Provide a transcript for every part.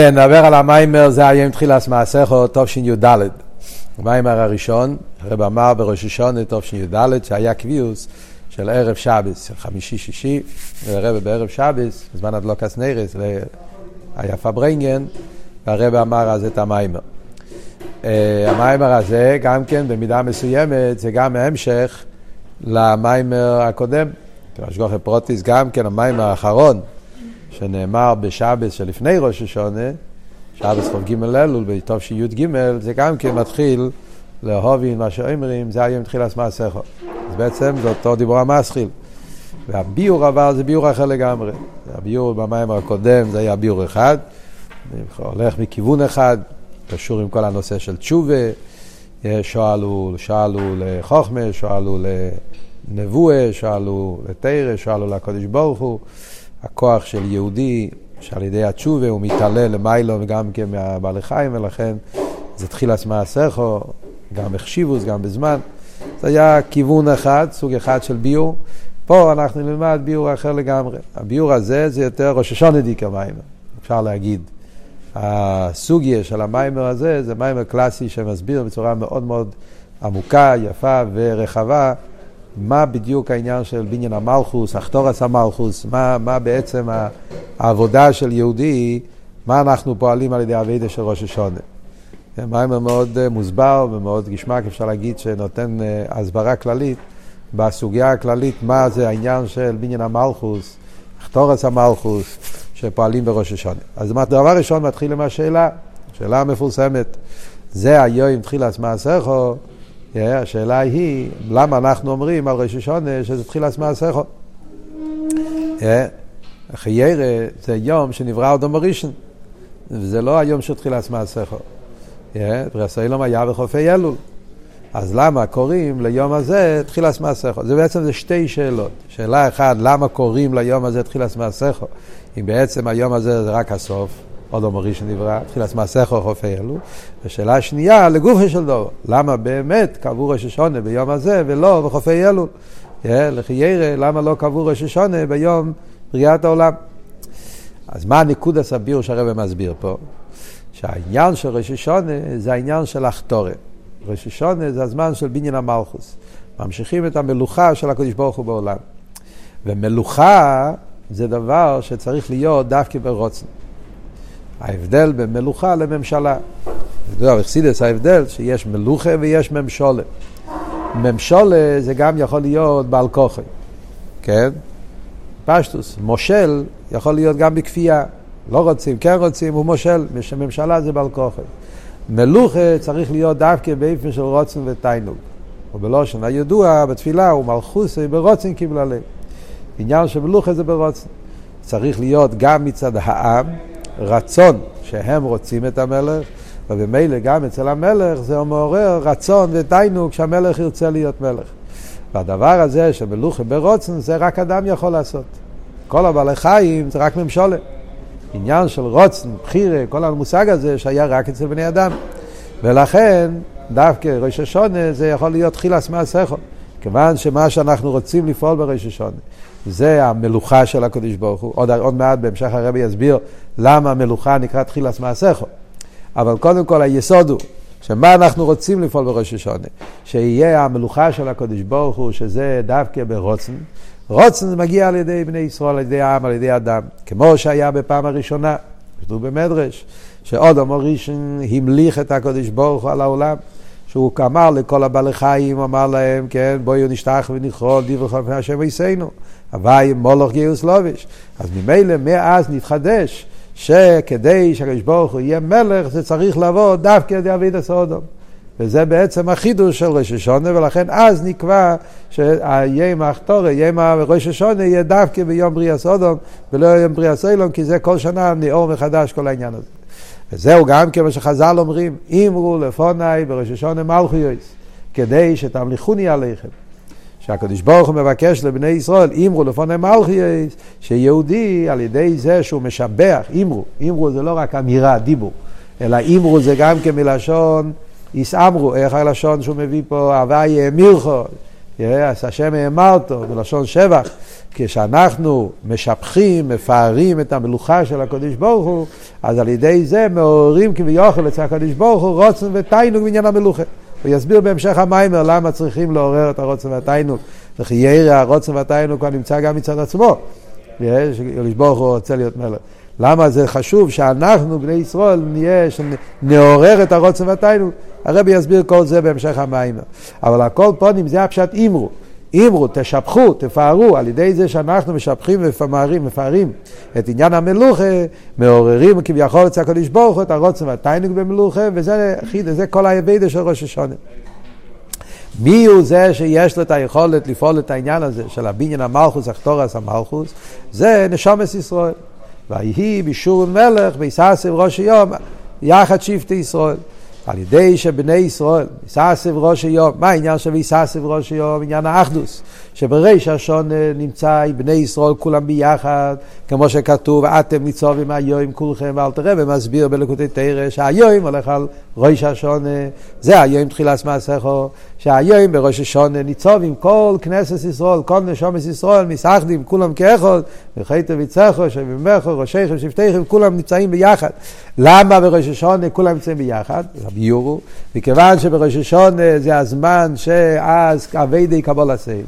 כן, נדבר על המאמר, זה היום תחילת מעשיך, תשי"ד. המאמר הראשון, הרב אמר בראש השנה תשי"ד, שהיה קביעות של ערב שבת, חמישי-שישי, הרב בערב שבת, בזמן הדלקת נרות, היה פארברענגען, והרב אמר אז את המאמר. המאמר הזה, גם כן, במידה מסוימת, זה גם המשך למאמר הקודם. השגחה פרטית גם כן, המאמר האחרון, שנאמר בשבס שלפני ראש השונה, שבס חוב ג' אלול, בטוב שי"ג, זה גם כן מתחיל להובין מה שאומרים, זה היום תחילת מעשיכו. אז בעצם זה אותו דיבור המסחיל. והביור אבל זה ביור אחר לגמרי. הביור במים הקודם זה היה ביור אחד, הולך מכיוון אחד, קשור עם כל הנושא של תשובה, שואלו, שאלו לחוכמה, שואלו לנבואה, שואלו לתרא, שואלו לקודש ברוך הוא. הכוח של יהודי, שעל ידי התשובה הוא מתעלה למיילו וגם כן מהבעלי חיים, ולכן זה תחילת מעשיכו, גם החשיבוס, גם בזמן. זה היה כיוון אחד, סוג אחד של ביור. פה אנחנו נלמד ביור אחר לגמרי. הביור הזה זה יותר ראש השונה דיקה מיימר, אפשר להגיד. הסוגיה של המיימר הזה זה מיימר קלאסי שמסביר בצורה מאוד מאוד עמוקה, יפה ורחבה מה בדיוק העניין של בניין המלכוס, אחתורס המלכוס, מה, מה בעצם העבודה של יהודי, מה אנחנו פועלים על ידי אבידה של ראש השונה. מיימר מאוד אה, מוסבר ומאוד גשמק, אפשר להגיד, שנותן אה, הסברה כללית בסוגיה הכללית, מה זה העניין של בניין המלכוס, אחתורס המלכוס, שפועלים בראש השונה. אז דבר ראשון מתחיל עם השאלה, שאלה מפורסמת, זה היום תחילת מעשיכו, השאלה היא, למה אנחנו אומרים על ראש השונה שזה תחילת מעשיכו? חיירה זה יום שנברא אדום הראשון, וזה לא היום של תחילת מעשיכו. פרס אילום היה בחופי אלול. אז למה קוראים ליום הזה תחילת מעשיכו? זה בעצם זה שתי שאלות. שאלה אחת, למה קוראים ליום הזה תחילת מעשיכו? אם בעצם היום הזה זה רק הסוף, לא מוריש נברא, תחילת מעשיכו חופי אלו. ושאלה שנייה, לגופו של דבר, למה באמת קבעו ראש השונה ביום הזה ולא בחופי אלו? לכי ירא, למה לא קבעו ראש השונה ביום בריאת העולם? אז מה הניקוד הסביר שהרבא מסביר פה? שהעניין של ראש השונה זה העניין של החטורת. ראש השונה זה הזמן של בניין המלכוס. ממשיכים את המלוכה של הקדוש ברוך הוא בעולם. ומלוכה זה דבר שצריך להיות דווקא ברוצן. ההבדל בין מלוכה לממשלה. זהו, אכסידס ההבדל שיש מלוכה ויש ממשולה. ממשולה זה גם יכול להיות בעל כוחי, כן? פשטוס, מושל יכול להיות גם בכפייה. לא רוצים, כן רוצים, הוא מושל, ממשלה זה בעל כוחי. מלוכה צריך להיות דווקא באיפן של רוצן ותיינוג. או בלושן הידוע, בתפילה, הוא מלכוסי ברוצן קיבלה לב. עניין של מלוכה זה ברוצן. צריך להיות גם מצד העם, רצון שהם רוצים את המלך, ובמילא גם אצל המלך זה מעורר רצון ותיינוג שהמלך ירצה להיות מלך. והדבר הזה של מלוכה ברוצן זה רק אדם יכול לעשות. כל הבעלי חיים זה רק ממשולה. עניין של רוצן, בחירה, כל המושג הזה שהיה רק אצל בני אדם. ולכן דווקא ראש השונה זה יכול להיות תחילס מעשיכו. כיוון שמה שאנחנו רוצים לפעול בראש השונה זה המלוכה של הקדוש ברוך הוא. עוד, עוד מעט בהמשך הרבי יסביר למה המלוכה נקרא תחילת מעשיכו. אבל קודם כל היסוד הוא שמה אנחנו רוצים לפעול בראש השונה? שיהיה המלוכה של הקדוש ברוך הוא, שזה דווקא ברוצן. רוצן מגיע על ידי בני ישראל, על ידי העם, על ידי אדם. כמו שהיה בפעם הראשונה, כתוב במדרש, שאודום הראשון המליך את הקדוש ברוך הוא על העולם. שהוא אמר לכל הבעלי חיים, אמר להם, כן, בואו נשתח ונכרול דברי חופי השם עשינו. הוואי מולוך גיוס לובש. אז ממילא מאז נתחדש שכדי שהקדוש ברוך הוא יהיה מלך, זה צריך לבוא דווקא על ידי אביד הסודום. וזה בעצם החידוש של ראש השונה, ולכן אז נקבע שהיים האחתורי, יים ראש השונה יהיה דווקא ביום בריאה סודום, ולא יום בריאה סוילום, כי זה כל שנה נאור מחדש כל העניין הזה. וזהו גם כמו שחז"ל אומרים, אמרו לפוני בראש השונה מלכויוס, כדי שתמליכוני עליכם. שהקדוש ברוך הוא מבקש לבני ישראל, אמרו לפוני מלכויוס, שיהודי על ידי זה שהוא משבח, אמרו, אמרו זה לא רק אמירה, דיבור, אלא אמרו זה גם כן מלשון יסאמרו, איך הלשון שהוא מביא פה, הוואי האמירכו, אז השם האמרתו, בלשון שבח, כשאנחנו משבחים, מפארים את המלוכה של הקדוש ברוך הוא, אז על ידי זה מעוררים כביכול אצל הקדוש ברוך הוא רוצן ותיינוג בעניין המלוכה. הוא יסביר בהמשך המיימר למה צריכים לעורר את הרוצן והתיינוג. וכי ירא הרוצן והתיינוג כבר נמצא גם מצד עצמו. שקדוש ברוך הוא רוצה להיות מלך. למה זה חשוב שאנחנו, בני ישראל, נהיה, שנעורר את הרוצן והתיינוג? הרבי יסביר כל זה בהמשך המיימר. אבל הכל פונים זה הפשט אימרו. אמרו, תשבחו, תפארו, על ידי זה שאנחנו משבחים ומפארים, מפארים את עניין המלוכה, מעוררים כביכול אצל הקדוש ברוך הוא את הרוצן והתיינוג במלוכה, וזה זה כל האבדה של ראש השונה. מי הוא זה שיש לו את היכולת לפעול את העניין הזה של הבניין המלכוס, אכתורס המלכוס? זה נשומס ישראל. ויהי בישור מלך, ביססב ראש היום, יחד שבטי ישראל. על ידי שבני ישראל, ויססב ראש היום, מה העניין של ויססב ראש היום? עניין האחדוס. שבריש השון נמצא עם בני ישראל כולם ביחד, כמו שכתוב, אתם ניצובים היום כולכם, ואל תראה, ומסביר בלקוטי תרא שהיום הולך על ראש השון, זה היום תחילת מעשיכו, שהיום בראש השון ניצובים כל כנסת ישראל, כל נשומת ישראל, מסחדים, כולם כאחד, וחייתו ויצחו, שבמכו, ראשיכם, שבטיכם, כולם נמצאים ביחד. למה בראש השון כולם נמצאים ביחד? רבי יורו, מכיוון שבראש השון זה הזמן שאז אבי די קבול הסייל.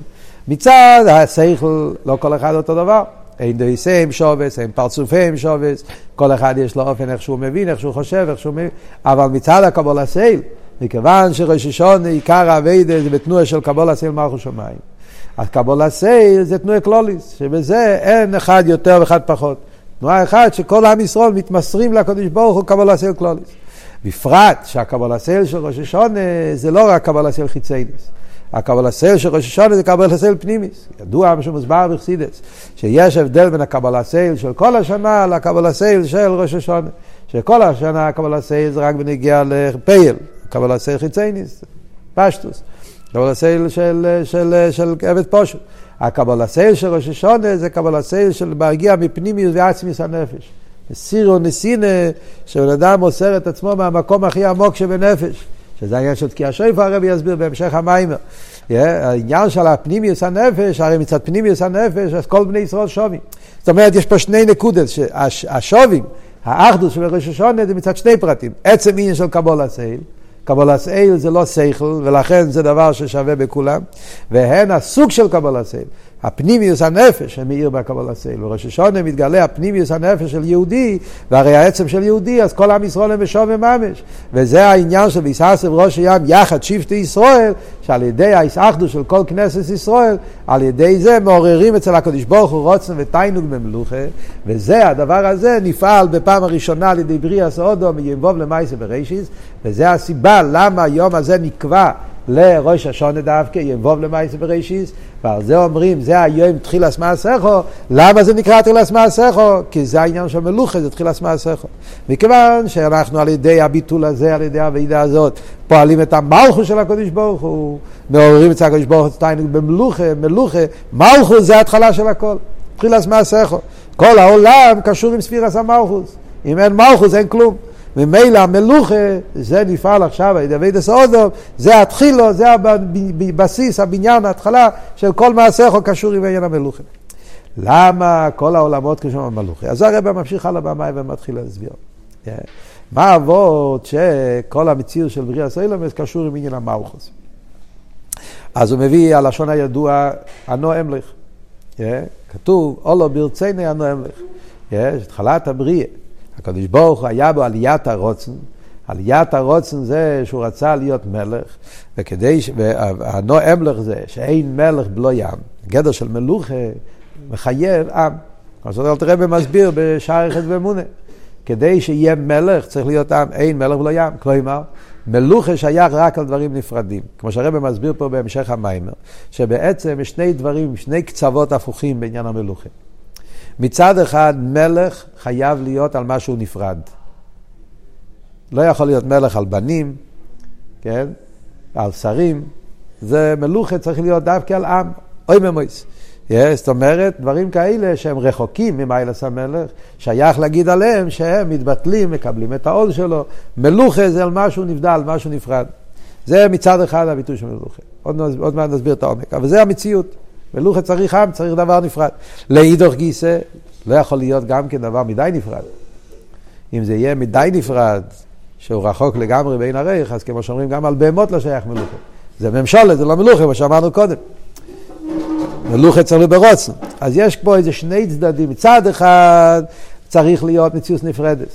מצד השכל, לא כל אחד אותו דבר. אין דויסיהם שובס, אין פרצופיהם שובס, כל אחד יש לו אופן איך שהוא מבין, איך שהוא חושב, איך שהוא מבין, אבל מצד הקבול הסייל, מכיוון שראש השון עיקר האביידה זה בתנועה של קבול הסייל מלכו שמיים. אז קבלת עול זה תנועה כללית, שבזה אין אחד יותר ואחד פחות. תנועה אחת שכל עם ישראל מתמסרים לקדוש ברוך הוא קבלת עול כללית. בפרט שהקבלת עול של ראש השנה זה לא רק קבלת עול חיצונית. הקבלת עול של ראש השנה זה קבלת עול פנימית. ידוע מה שמוסבר בחסידות, שיש הבדל בין הקבלת עול של כל השנה לקבלת עול של ראש השנה. שכל השנה הקבלת עול זה רק בנוגע לפועל, קבל הסייל חיצייניס, פשטוס. קבל הסייל של, של, של, של עבד פושט. הקבל הסייל של ראש השונה זה קבל הסייל של מגיע מפנימיוס ועצמיס הנפש. מסירו ונסינה, שבן אדם מוסר את עצמו מהמקום הכי עמוק שבנפש. שזה העניין של תקיעס שויפר, הרבי יסביר בהמשך. Yeah, העניין של הפנימיוס הנפש, הרי מצד פנימיוס הנפש, אז כל בני ישראל שווים. זאת אומרת, יש פה שני נקודות, השווים, האחדות של ראש השונה זה מצד שני פרטים. עצם עניין של קבול הסייל, קבול הסייל זה לא שכל, ולכן זה דבר ששווה בכולם, והן הסוג של קבול הסייל. הפנימיוס הנפש שמאיר בקבול הסייל. בראש השונה מתגלה הפנימיוס הנפש של יהודי, והרי העצם של יהודי, אז כל עם ישראל הם בשווה ממש. וזה העניין של בהסאסף ראשי עם יחד שבטי ישראל, שעל ידי ההסאחדוס של כל כנסת ישראל, על ידי זה מעוררים אצל הקדוש ברוך הוא רוצן ותיינוג במלוכה, וזה, הדבר הזה נפעל בפעם הראשונה על ידי בריאה סעודו מיבוב למייסה בראשיס, וזה הסיבה למה היום הזה נקבע לראש השונה דווקא, יבוב למעשה בראשיס, ועל זה אומרים, זה היום תחילס מעשיכו, למה זה נקרא תחילס מעשיכו? כי זה העניין של מלוכה, זה תחילס מעשיכו. מכיוון שאנחנו על ידי הביטול הזה, על ידי הוועידה הזאת, פועלים את המלכו של הקדוש ברוך הוא, מעוררים את הקדוש ברוך הוא במלוכה, מלוכה, מלכו זה ההתחלה של הכל, תחילס מעשיכו. כל העולם קשור עם ספירס המלכוס, אם אין מלכוס אין כלום. ממילא המלוכה, זה נפעל עכשיו על ידי אבידס אודום, זה התחילו, זה הבסיס, הבניין, ההתחלה של כל מעשיך קשור עם עניין המלוכה. למה כל העולמות קשורים למלוכה? אז הרב ממשיך הלאה במים ומתחיל להסביר. כן. מה אבות שכל המציאות של בריאה סיילמס קשור עם עניין המלכוס. אז הוא מביא הלשון הידוע, אנו אמלך. כן. כתוב, אולו ברציני אנו אמלך. כן. התחלת הבריאה. הקדוש ברוך הוא היה בו עליית הרוצן, עליית הרוצן זה שהוא רצה להיות מלך, וכדי. והנו אמלך זה שאין מלך בלא ים, גדר של מלוכה מחייב עם. כמו שאתה תראה במסביר בשער יחד ואמונה. כדי שיהיה מלך צריך להיות עם, אין מלך בלא ים. כלומר, מלוכה שייך רק על דברים נפרדים. כמו שהרבא מסביר פה בהמשך המיימר, שבעצם יש שני דברים, שני קצוות הפוכים בעניין המלוכה. מצד אחד מלך חייב להיות על משהו נפרד. לא יכול להיות מלך על בנים, כן? על שרים. זה מלוכה צריך להיות דווקא על עם, אוי ממויס. Yeah, זאת אומרת, דברים כאלה שהם רחוקים ממיילס המלך, שייך להגיד עליהם שהם מתבטלים, מקבלים את העול שלו. מלוכה זה על משהו נבדל, משהו נפרד. זה מצד אחד הביטוי של מלוכה. עוד, עוד מעט נסביר את העומק, אבל זה המציאות. מלוכה צריך עם, צריך דבר נפרד. לאידוך גיסא, לא יכול להיות גם כן דבר מדי נפרד. אם זה יהיה מדי נפרד, שהוא רחוק לגמרי בין הריח, אז כמו שאומרים, גם על בהמות לא שייך מלוכה. זה ממשולת, זה לא מלוכה, כמו שאמרנו קודם. מלוכה צריך ברוצן. אז יש פה איזה שני צדדים. מצד אחד צריך להיות מציאות נפרדת.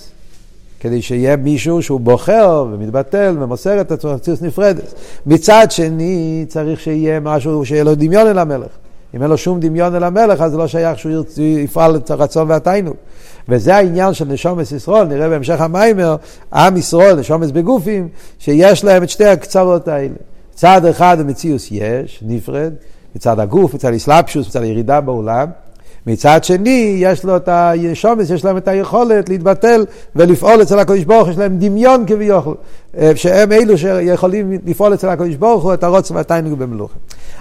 כדי שיהיה מישהו שהוא בוחר ומתבטל ומוסר את עצמו מציאות נפרדת. מצד שני צריך שיהיה משהו שיהיה לו דמיון אל המלך. אם אין לו שום דמיון אל המלך, אז זה לא שייך שהוא יפעל את הרצון והתיינוג. וזה העניין של נשומס ישראל, נראה בהמשך המיימר, עם ישראל, נשומס בגופים, שיש להם את שתי הקצוות האלה. צד אחד המציאוס יש, נפרד, מצד הגוף, מצד איסלאפשוס, מצד הירידה בעולם. מצד שני, יש לו את הישומס, יש להם את היכולת להתבטל ולפעול אצל הקדוש ברוך הוא, יש להם דמיון כביכול, אה, שהם אלו שיכולים לפעול אצל הקדוש ברוך הוא את הרוץ והתיינוג במלוכה.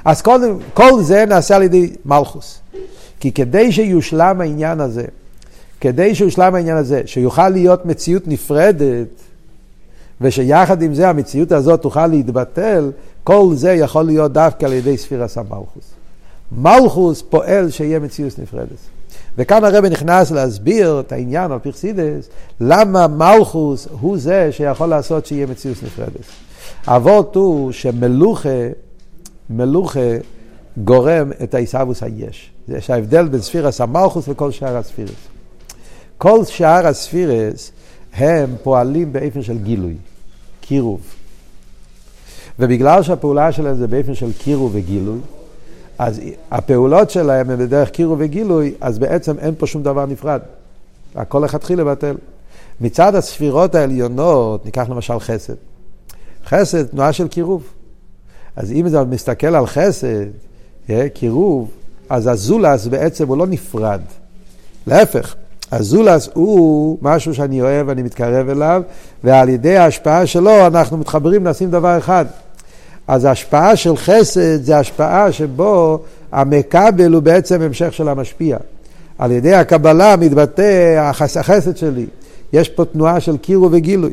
אז כל, כל זה נעשה על ידי מלכוס. כי כדי שיושלם העניין הזה, כדי שיושלם העניין הזה, שיוכל להיות מציאות נפרדת, ושיחד עם זה המציאות הזאת תוכל להתבטל, כל זה יכול להיות דווקא על ידי ספירס המלכוס. מלכוס פועל שיהיה מציאות נפרדת. וכאן הרב נכנס להסביר את העניין על פרסידס, למה מלכוס הוא זה שיכול לעשות שיהיה מציאות נפרדת. אבות הוא שמלוכה, מלוכה גורם את העיסאוווס היש. זה שההבדל בין ספירס המלכוס וכל שאר הספירס. כל שאר הספירס הם פועלים באופן של גילוי, קירוב. ובגלל שהפעולה שלהם זה באופן של קירוב וגילוי, אז הפעולות שלהם הן בדרך קירוב וגילוי, אז בעצם אין פה שום דבר נפרד. הכל לכתחיל לבטל. מצד הספירות העליונות, ניקח למשל חסד. חסד, תנועה של קירוב. אז אם אתה מסתכל על חסד, אה, קירוב, אז הזולס בעצם הוא לא נפרד. להפך, הזולס הוא משהו שאני אוהב, אני מתקרב אליו, ועל ידי ההשפעה שלו אנחנו מתחברים לשים דבר אחד. אז ההשפעה של חסד זה השפעה שבו המקבל הוא בעצם המשך של המשפיע. על ידי הקבלה מתבטא החסד שלי. יש פה תנועה של קירו וגילוי.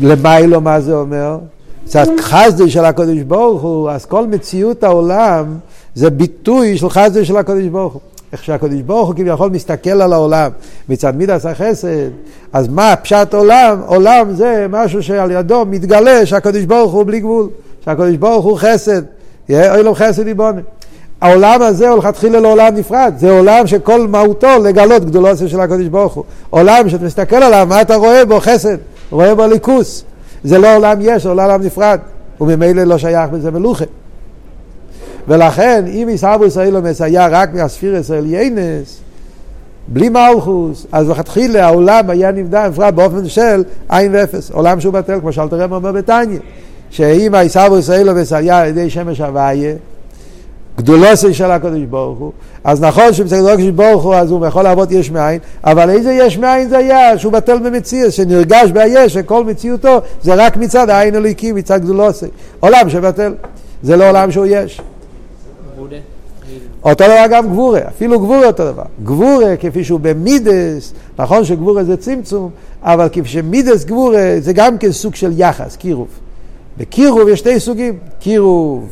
למיילו מה זה אומר? קצת חסדי של הקדוש ברוך הוא, אז כל מציאות העולם זה ביטוי של חסדי של הקדוש ברוך הוא. איך שהקדוש ברוך הוא כביכול מסתכל על העולם מצד מידס החסד, אז מה פשט עולם? עולם זה משהו שעל ידו מתגלה שהקדוש ברוך הוא בלי גבול. שהקדוש ברוך הוא חסד, אוי לו חסד יבונה. העולם הזה הוא לכתחילה לעולם נפרד, זה עולם שכל מהותו לגלות גדולו של הקדוש ברוך הוא. עולם שאתה מסתכל עליו, מה אתה רואה בו חסד? רואה בו ליכוס. זה לא עולם יש, זה עולם נפרד. וממילא לא שייך בזה מלוכה. ולכן, אם ישאבו ישראל לא מסייע רק מהספירס העליינס, בלי מלכוס, אז לכתחילה העולם היה נפרד באופן של עין ואפס. עולם שהוא בטל, כמו שאלתר רב אומר בתניא. שאם הישאבו ישראלו וסייע על ידי שמש הוויה, גדולוסי של הקדוש ברוך הוא, אז נכון שבצד הקדוש ברוך הוא אז הוא יכול לעבוד יש מאין, אבל איזה יש מאין זה היה? שהוא בטל במציאות, שנרגש ביש, שכל מציאותו זה רק מצד העין הליקי, מצד גדולוסי. עולם שבטל, זה לא עולם שהוא יש. אותו דבר גם גבורה, אפילו גבורה אותו דבר. גבורה כפי שהוא במידס, נכון שגבורה זה צמצום, אבל כפי שמידס גבורה זה גם כן סוג של יחס, קירוב. בקירוב יש שתי סוגים, קירוב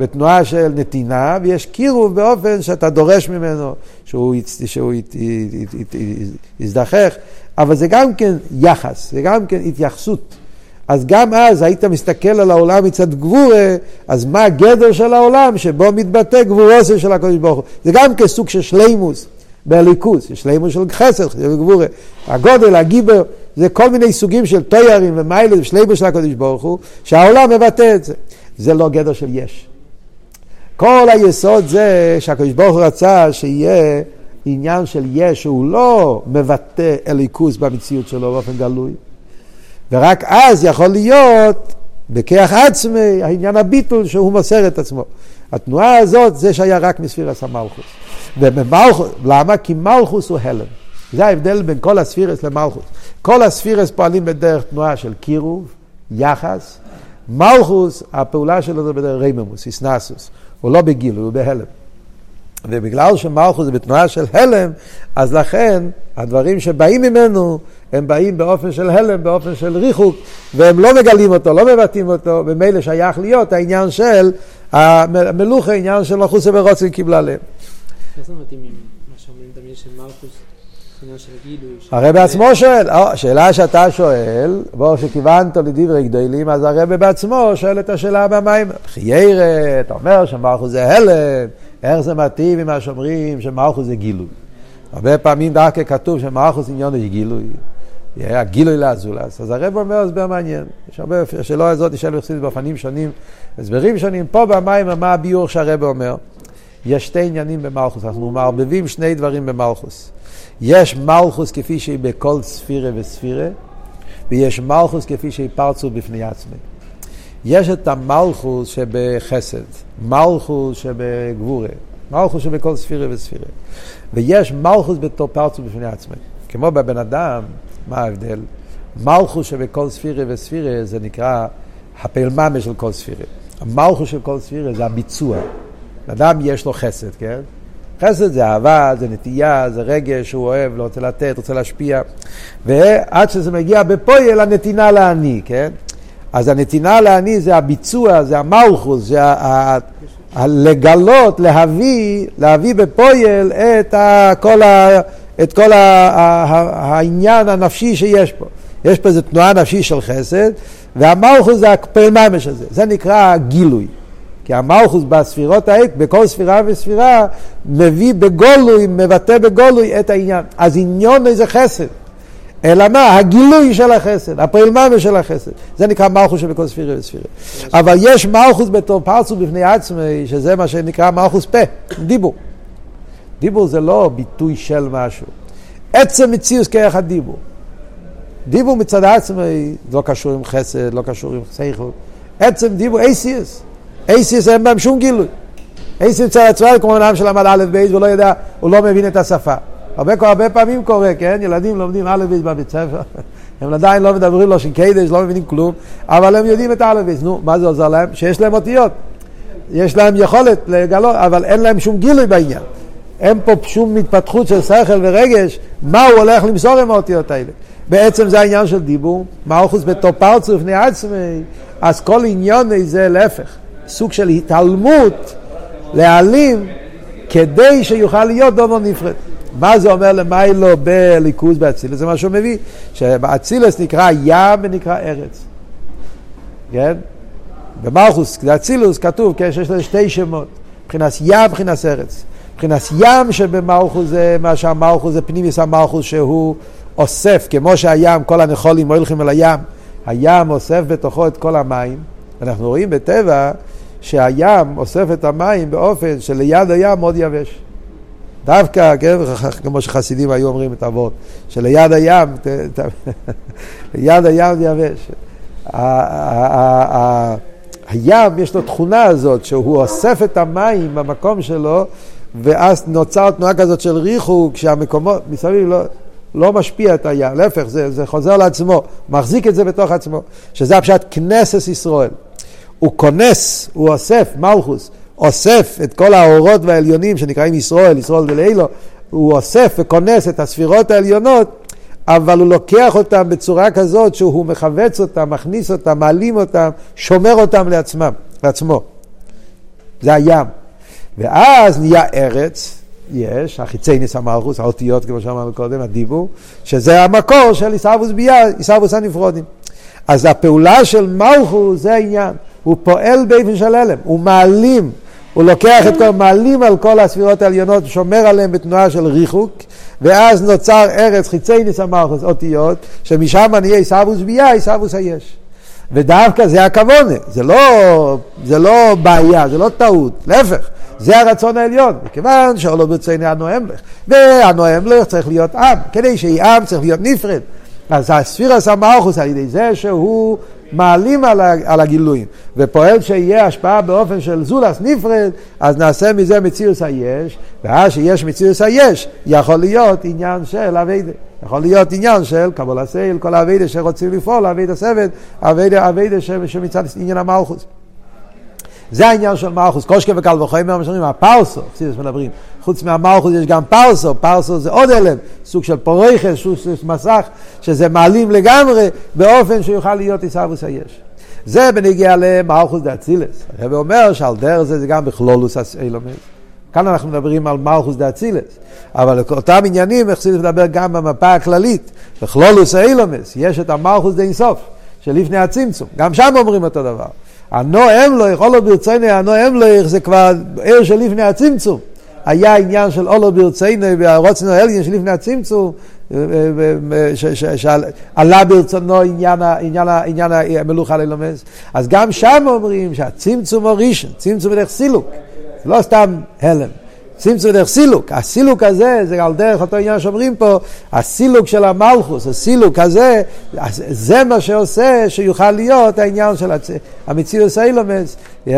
בתנועה של נתינה, ויש קירוב באופן שאתה דורש ממנו, שהוא, שהוא יזדחך, אבל זה גם כן יחס, זה גם כן התייחסות. אז גם אז היית מסתכל על העולם מצד גבורה, אז מה הגדר של העולם שבו מתבטא גבורוסו של הקדוש ברוך הוא? זה גם כסוג של שלימוס בליכוס, שלימוס של חסר, של גבורה. הגודל, הגיבר, זה כל מיני סוגים של תוירים ומיילים ושליבו של הקדוש ברוך הוא, שהעולם מבטא את זה. זה לא גדר של יש. כל היסוד זה שהקדוש ברוך הוא רצה שיהיה עניין של יש, שהוא לא מבטא אליקוס במציאות שלו באופן גלוי. ורק אז יכול להיות בכיח עצמי העניין הביטול שהוא מוסר את עצמו. התנועה הזאת זה שהיה רק מספירס המלכוס. ומלכוס, למה? כי מלכוס הוא הלם. זה ההבדל בין כל הספירס למלכוס. כל הספירס פועלים בדרך תנועה של קירוב, יחס. מלכוס, הפעולה שלו זה בדרך רייממוס, איסנסוס. הוא לא בגילוי, הוא בהלם. ובגלל שמלכוס זה בתנועה של הלם, אז לכן הדברים שבאים ממנו, הם באים באופן של הלם, באופן של ריחוק, והם לא מגלים אותו, לא מבטאים אותו, ומילא שייך להיות העניין של המלוכה, העניין של מלכוס ורוצן קיבלה להם. איך זה מתאים עם מה שאומרים תמיד של מלכוס? עניין של גילוי, של- הרב עצמו שואל, או, שאלה שאתה שואל, בוא שכיוונת לדברי גדולים, אז הרב בעצמו שואל את השאלה במים. חיירה, אתה אומר שמלכוס זה הלם, איך זה מתאים עם מה שאומרים שמלכוס זה גילוי. הרבה פעמים דווקא כתוב שמלכוס עניון יש גילוי. יהיה הגילוי לאזולס. אז הרב אומר הסבר מעניין. יש הרבה השאלה הזאת נשאל בחסידות באופנים שונים, הסברים שונים. פה במים מה הביור שהרב אומר? יש שתי עניינים במלכוס, אנחנו מערבבים שני דברים במלכוס. יש מלכוס כפי שהיא בכל ספירה וספירה, ויש מלכוס כפי שהיא פרצו בפני עצמי. יש את המלכוס שבחסד, מלכוס שבגבורה, מלכוס שבכל ספירה וספירה. ויש מלכוס בתור פרצו בפני עצמי. כמו בבן אדם, מה ההבדל? מלכוס שבכל ספירה וספירה זה נקרא הפעלממה של כל ספירה. המלכוס של כל ספירה זה הביצוע. לאדם יש לו חסד, כן? חסד זה אהבה, זה נטייה, זה רגש שהוא אוהב, לא רוצה לתת, רוצה להשפיע. ועד שזה מגיע בפועל הנתינה לעני, כן? אז הנתינה לעני זה הביצוע, זה המלכוס, זה ה- לגלות, להביא, להביא בפועל את ה- כל, ה, את כל ה, ה, העניין הנפשי שיש פה. יש פה איזו תנועה נפשית של חסד, והמלכוס זה הפרממש הזה, זה נקרא גילוי. כי המלכוס בספירות האלה, בכל ספירה וספירה, מביא בגולוי, מבטא בגולוי את העניין. אז עניון איזה חסד. אלא מה? הגילוי של החסד, הפעלממה של החסד. זה נקרא מלכוס שבכל ספירה וספירה. אבל יש מלכוס בתור פרצוף בפני עצמי, שזה מה שנקרא מלכוס פה, דיבור. דיבור זה לא ביטוי של משהו. עצם מציאוס כערך הדיבור. דיבור מצד עצמי לא קשור עם חסד, לא קשור עם שכל. עצם דיבור, אייסיוס. אייסיוס אין בהם שום גילוי. אייסיוס מצד עצמי כמו אדם שלמד א' ב' והוא לא יודע, הוא לא מבין את השפה. הרבה, הרבה פעמים קורה, כן? ילדים לומדים א' ב' בבית ספר. הם עדיין לא מדברים לו שקדש, לא מבינים כלום, אבל הם יודעים את א'. נו, מה זה עוזר להם? שיש להם אותיות. יש להם יכולת לגלות, אבל אין להם שום גילוי בעניין. אין פה שום התפתחות של שכל ורגש, מה הוא הולך למסור עם האותיות האלה. בעצם זה העניין של דיבור, מלכוס בתור פרצוף לפני עצמי, אז כל עניון זה להפך, סוג של התעלמות, להעלים, כדי שיוכל להיות דומו נפרד. מה זה אומר למיילו בליכוז באצילס? זה מה שהוא מביא, שבאצילס נקרא ים ונקרא ארץ. כן? במלכוס, באצילוס כתוב כן, שיש לזה שתי שמות, מבחינת ים, מבחינת ארץ. מבחינת ים שבמלכוס זה מה שהמלכוס זה פנימיס המלכוס שהוא אוסף, כמו שהים, כל הנחולים הולכים אל הים, הים אוסף בתוכו את כל המים. אנחנו רואים בטבע שהים אוסף את המים באופן שליד הים מאוד יבש. דווקא, כן, כמו שחסידים היו אומרים את האבות, שליד הים, ליד הים יבש. ה- ה- ה- ה- הים יש לו תכונה הזאת שהוא אוסף את המים במקום שלו ואז נוצר תנועה כזאת של ריחוק שהמקומות מסביב לא, לא משפיע את הים, להפך זה, זה חוזר לעצמו, מחזיק את זה בתוך עצמו, שזה הפשט כנסת ישראל. הוא כונס, הוא אוסף, מלכוס, אוסף את כל האורות והעליונים שנקראים ישראל, ישראל ולאילו, הוא אוסף וכונס את הספירות העליונות אבל הוא לוקח אותם בצורה כזאת שהוא מכווץ אותם, מכניס אותם, מעלים אותם, שומר אותם לעצמם, לעצמו. זה הים. ואז נהיה ארץ, יש, החיצי ניס המלכוס, האותיות כמו שאמרנו קודם, הדיבור, שזה המקור של עיסאוווס ביה, עיסאוווס הנפרודים. אז הפעולה של מלכוס זה העניין, הוא פועל באופן של הלם, הוא מעלים, הוא לוקח את כל, מעלים על כל הספירות העליונות, שומר עליהם בתנועה של ריחוק, ואז נוצר ארץ חיצי ניס המלכוס, אותיות, שמשם נהיה עיסאוווס ביה, עיסאוווס היש. ודווקא זה הכוונה, זה לא, זה לא בעיה, זה לא טעות, להפך, זה הרצון העליון, מכיוון שאולו ברצוני הנואם לך, והנואם לך צריך להיות עם, כדי שיהיה עם צריך להיות נפרד. אז הספירס המלכוס על ידי זה שהוא מעלים על, על הגילויים, ופועל שיהיה השפעה באופן של זולס נפרד, אז נעשה מזה מציאוס היש, ואז שיש מציאוס היש, יכול להיות עניין של אביידה. יכול להיות עניין של קבול הסייל, כל האביידה שרוצים לפעול, אביידה סבד, אביידה, אביידה שמצד עניין המלכוס. זה העניין של מלכוס, קושקה וקל וחומר, מה שאומרים, הפרסו, חסידס מדברים, חוץ מהמלכוס יש גם פרסו, פרסו זה עוד אלם, סוג של פורכס, סוג של מסך, שזה מעלים לגמרי, באופן שיוכל להיות עיסאוויס היש. זה בנגיע למלכוס דאצילס. הרב אומר שעל דרך זה זה גם בכלולוס אילומס. כאן אנחנו מדברים על מלכוס דאצילס, אבל אותם עניינים החסידס מדבר גם במפה הכללית, בכלולוס אילומס, יש את המלכוס דה אינסוף, שלפני הצמצום, גם שם אומרים אותו דבר. הנועם לו, יכול לו ברצינו, הנועם לו, זה כבר עיר של לפני הצמצום. היה עניין של אולו ברצינו והרוצנו האלגין של לפני הצמצום, שעלה ברצונו עניין, עניין, עניין המלוכה ללומס. אז גם שם אומרים שהצמצום הראשון, צמצום בדרך סילוק, לא סתם הלם. צמצום דרך סילוק, הסילוק הזה זה על דרך אותו עניין שאומרים פה, הסילוק של המלכוס, הסילוק הזה, זה מה שעושה שיוכל להיות העניין של הצ... המציאוס האילומס, yeah,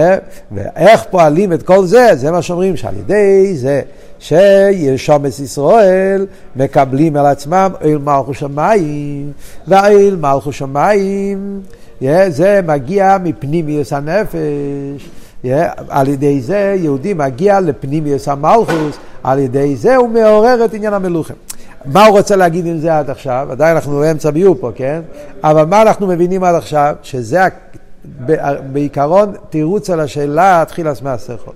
ואיך פועלים את כל זה, זה מה שאומרים שעל ידי זה שישומס ישראל מקבלים על עצמם אל מלכוס שמיים, ואל מלכוס שמיים, yeah, זה מגיע מפנימיוס הנפש. Yeah, על ידי זה יהודי מגיע לפנימיוס המלכוס, על ידי זה הוא מעורר את עניין המלוכים. מה הוא רוצה להגיד עם זה עד עכשיו? עדיין אנחנו באמצע ביור פה, כן? אבל מה אנחנו מבינים עד עכשיו? שזה בעיקרון תירוץ על השאלה תחילת מעשיכו.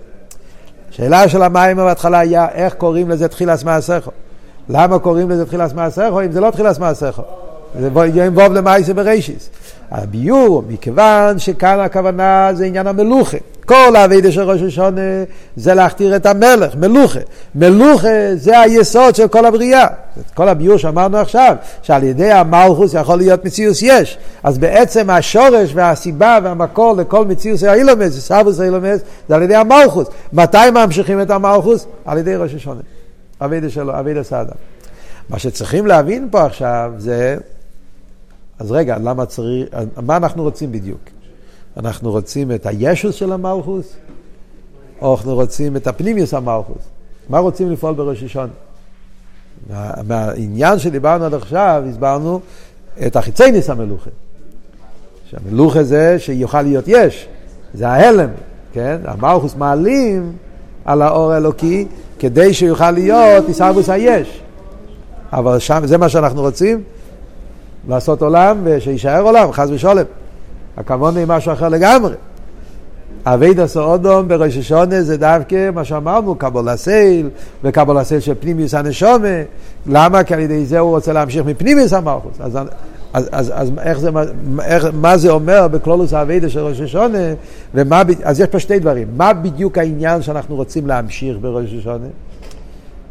השאלה של המים בהתחלה היה איך קוראים לזה תחילת מעשיכו. למה קוראים לזה תחילת מעשיכו אם זה לא תחילת מעשיכו? זה יום ווב למעשה בראשיס. הביור, מכיוון שכאן הכוונה זה עניין המלוכה. כל האבידה של ראש השונה זה להכתיר את המלך, מלוכה. מלוכה זה היסוד של כל הבריאה. כל הביור שאמרנו עכשיו, שעל ידי המלכוס יכול להיות מציאוס יש. אז בעצם השורש והסיבה והמקור לכל מציאוס האילומס, סבוס האילומס, זה על ידי המלכוס. מתי ממשיכים את המלכוס? על ידי ראש השונה. אבידה שלו, אבידה סעדה. מה שצריכים להבין פה עכשיו זה, אז רגע, למה צריך, מה אנחנו רוצים בדיוק? אנחנו רוצים את הישוס של המלכוס, או אנחנו רוצים את הפנימיוס המלכוס. מה רוצים לפעול בראש השון? מהעניין שדיברנו עד עכשיו, הסברנו את החיצייניס המלוכה. שהמלוכה זה שיוכל להיות יש, זה ההלם, כן? המלכוס מעלים על האור האלוקי כדי שיוכל להיות איסרבוס היש. אבל שם, זה מה שאנחנו רוצים, לעשות עולם ושיישאר עולם, חס ושולם. הכוונה היא משהו אחר לגמרי. אבי דסו אודום בראש השונה זה דווקא מה שאמרנו, קבול הסייל, וקבול הסייל של פנימיוס הנשומה. למה? כי על ידי זה הוא רוצה להמשיך מפנימיוס המלכוס. אז, אז, אז, אז איך זה, איך, מה זה אומר בכלולוס האבידה של ראש השונה? ומה, אז יש פה שתי דברים. מה בדיוק העניין שאנחנו רוצים להמשיך בראש השונה?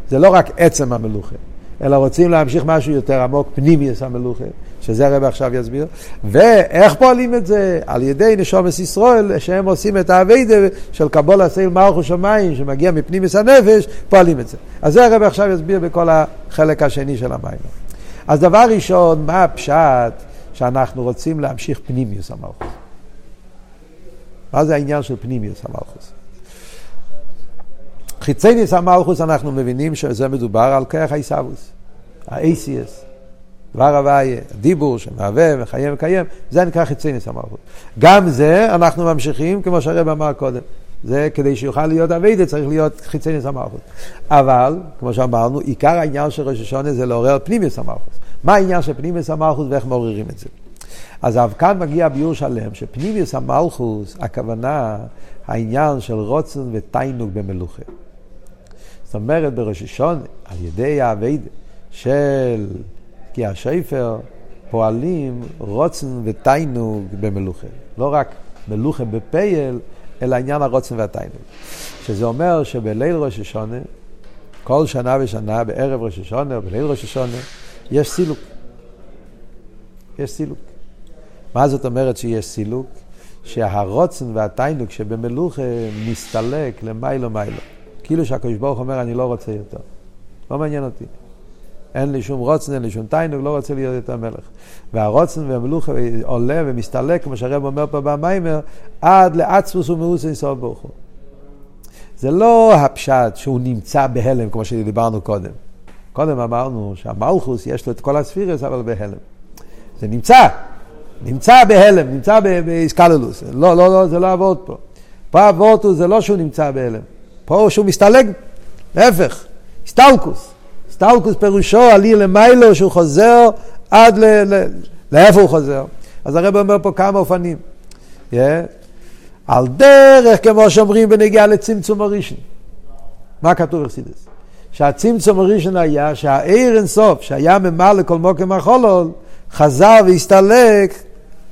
זה לא רק עצם המלוכה, אלא רוצים להמשיך משהו יותר עמוק, פנימיוס המלוכה. שזה הרב עכשיו יסביר, ואיך פועלים את זה? על ידי נשומס ישראל, שהם עושים את האביידה של קבול הסייל מלכו שמיים, שמגיע מפנימיס הנפש, פועלים את זה. אז זה הרב עכשיו יסביר בכל החלק השני של המים. אז דבר ראשון, מה הפשט שאנחנו רוצים להמשיך פנימיוס המלכוס? מה זה העניין של פנימיוס המלכוס? חיצייניס המלכוס אנחנו מבינים שזה מדובר על כרך האיסאוויס, ה-ACS. דבר הוויה, דיבור שמהווה וחיה וקיים, זה נקרא חיצייניס המלכות. גם זה אנחנו ממשיכים, כמו שהרב אמר קודם. זה כדי שיוכל להיות אביידה צריך להיות חיצייניס המלכות. אבל, כמו שאמרנו, עיקר העניין של ראש השונה זה לעורר פנימיוס המלכות. מה העניין של פנימיוס המלכות ואיך מעוררים את זה? אז כאן מגיע ביור שלם, שפנימיוס המלכוס, הכוונה, העניין של רוצן ותיינוג במלוכה. זאת אומרת, בראש השונה, על ידי האביידה של כי השפר פועלים רוצן ותיינוג במלוכה. לא רק מלוכה בפייל, אלא עניין הרוצן והתיינוג. שזה אומר שבליל ראש השונה, כל שנה ושנה, בערב ראש השונה או בליל ראש השונה, יש סילוק. יש סילוק. מה זאת אומרת שיש סילוק? שהרוצן והתיינוג שבמלוכה מסתלק למיילו מיילו. כאילו שהקדוש ברוך אומר, אני לא רוצה יותר. לא מעניין אותי. אין לי שום רוצן, אין לי שום תיינוג, לא רוצה להיות יותר מלך. והרוצן והמלוכה עולה ומסתלק, כמו שהרב אומר פה במיימר, עד לעצמוס ומאוס אינסוף ברוך הוא. זה לא הפשט שהוא נמצא בהלם, כמו שדיברנו קודם. קודם אמרנו שהמלכוס יש לו את כל הספירס, אבל בהלם. זה נמצא, נמצא בהלם, נמצא באיסקללוס. לא, לא, לא, זה לא עבוד פה. פה אבורטוס זה לא שהוא נמצא בהלם, פה שהוא מסתלק, להפך, סטלקוס. סטלקוס פירושו עלי למיילו שהוא חוזר עד ל... ל... לאיפה הוא חוזר. אז הרב אומר פה כמה אופנים. Yeah. על דרך, כמו שאומרים בנגיעה לצמצום הראשון. מה כתוב בחסידס? שהצמצום הראשון היה שהעיר אינסוף, שהיה ממלא כל מוקם החולול, חזר והסתלק,